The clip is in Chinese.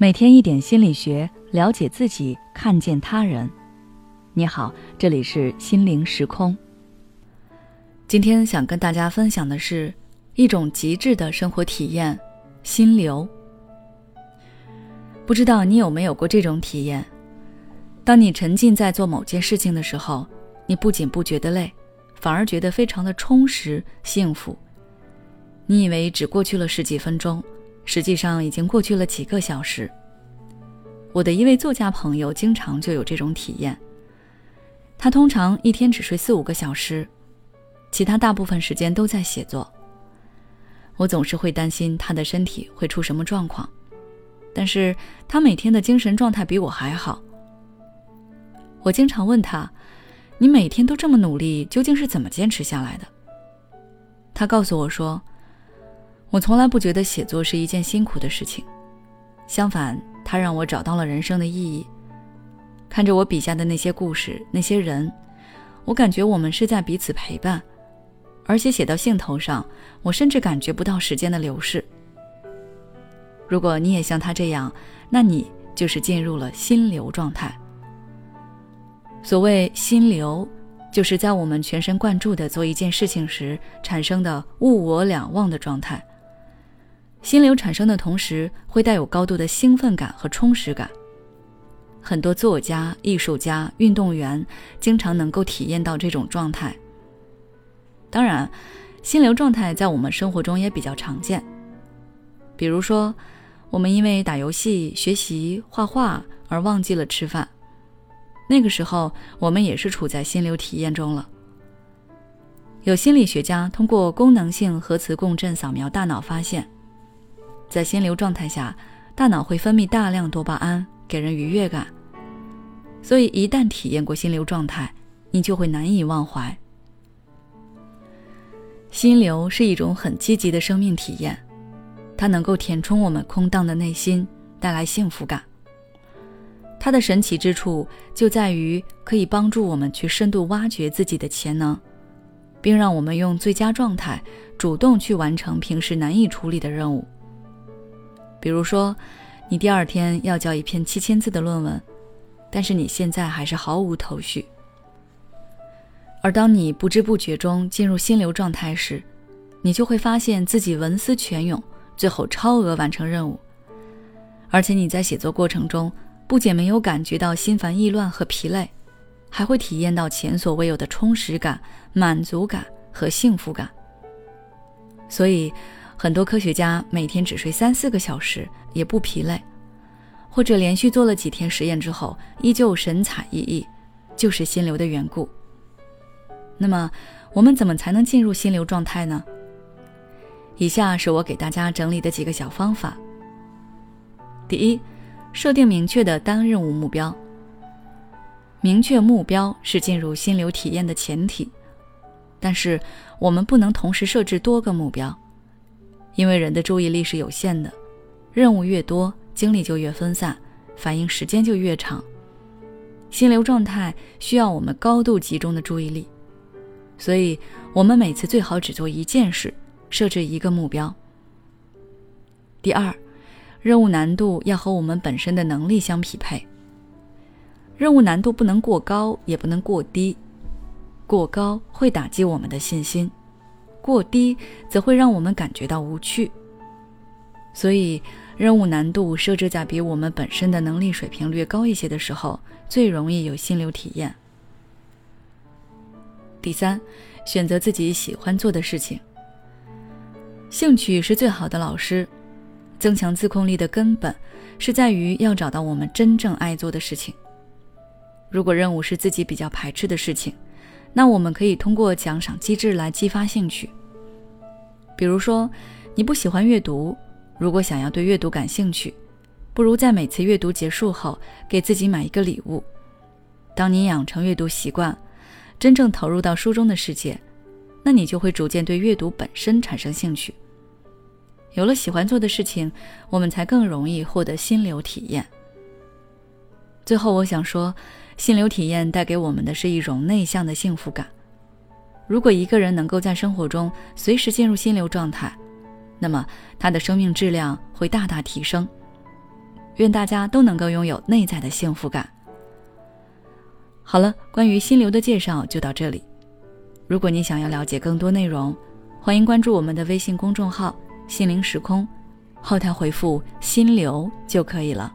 每天一点心理学，了解自己，看见他人。你好，这里是心灵时空。今天想跟大家分享的是一种极致的生活体验——心流。不知道你有没有过这种体验？当你沉浸在做某件事情的时候，你不仅不觉得累，反而觉得非常的充实、幸福。你以为只过去了十几分钟，实际上已经过去了几个小时。我的一位作家朋友经常就有这种体验。他通常一天只睡四五个小时，其他大部分时间都在写作。我总是会担心他的身体会出什么状况，但是他每天的精神状态比我还好。我经常问他：“你每天都这么努力，究竟是怎么坚持下来的？”他告诉我说。我从来不觉得写作是一件辛苦的事情，相反，它让我找到了人生的意义。看着我笔下的那些故事、那些人，我感觉我们是在彼此陪伴，而且写到兴头上，我甚至感觉不到时间的流逝。如果你也像他这样，那你就是进入了心流状态。所谓心流，就是在我们全神贯注地做一件事情时产生的物我两忘的状态。心流产生的同时，会带有高度的兴奋感和充实感。很多作家、艺术家、运动员经常能够体验到这种状态。当然，心流状态在我们生活中也比较常见。比如说，我们因为打游戏、学习、画画而忘记了吃饭，那个时候我们也是处在心流体验中了。有心理学家通过功能性核磁共振扫描大脑发现。在心流状态下，大脑会分泌大量多巴胺，给人愉悦感。所以，一旦体验过心流状态，你就会难以忘怀。心流是一种很积极的生命体验，它能够填充我们空荡的内心，带来幸福感。它的神奇之处就在于可以帮助我们去深度挖掘自己的潜能，并让我们用最佳状态，主动去完成平时难以处理的任务。比如说，你第二天要交一篇七千字的论文，但是你现在还是毫无头绪。而当你不知不觉中进入心流状态时，你就会发现自己文思泉涌，最后超额完成任务。而且你在写作过程中，不仅没有感觉到心烦意乱和疲累，还会体验到前所未有的充实感、满足感和幸福感。所以。很多科学家每天只睡三四个小时也不疲累，或者连续做了几天实验之后依旧神采奕奕，就是心流的缘故。那么，我们怎么才能进入心流状态呢？以下是我给大家整理的几个小方法。第一，设定明确的单任务目标。明确目标是进入心流体验的前提，但是我们不能同时设置多个目标。因为人的注意力是有限的，任务越多，精力就越分散，反应时间就越长。心流状态需要我们高度集中的注意力，所以我们每次最好只做一件事，设置一个目标。第二，任务难度要和我们本身的能力相匹配。任务难度不能过高，也不能过低，过高会打击我们的信心。过低则会让我们感觉到无趣，所以任务难度设置在比我们本身的能力水平略高一些的时候，最容易有心流体验。第三，选择自己喜欢做的事情。兴趣是最好的老师，增强自控力的根本是在于要找到我们真正爱做的事情。如果任务是自己比较排斥的事情，那我们可以通过奖赏机制来激发兴趣。比如说，你不喜欢阅读，如果想要对阅读感兴趣，不如在每次阅读结束后给自己买一个礼物。当你养成阅读习惯，真正投入到书中的世界，那你就会逐渐对阅读本身产生兴趣。有了喜欢做的事情，我们才更容易获得心流体验。最后，我想说，心流体验带给我们的是一种内向的幸福感。如果一个人能够在生活中随时进入心流状态，那么他的生命质量会大大提升。愿大家都能够拥有内在的幸福感。好了，关于心流的介绍就到这里。如果你想要了解更多内容，欢迎关注我们的微信公众号“心灵时空”，后台回复“心流”就可以了。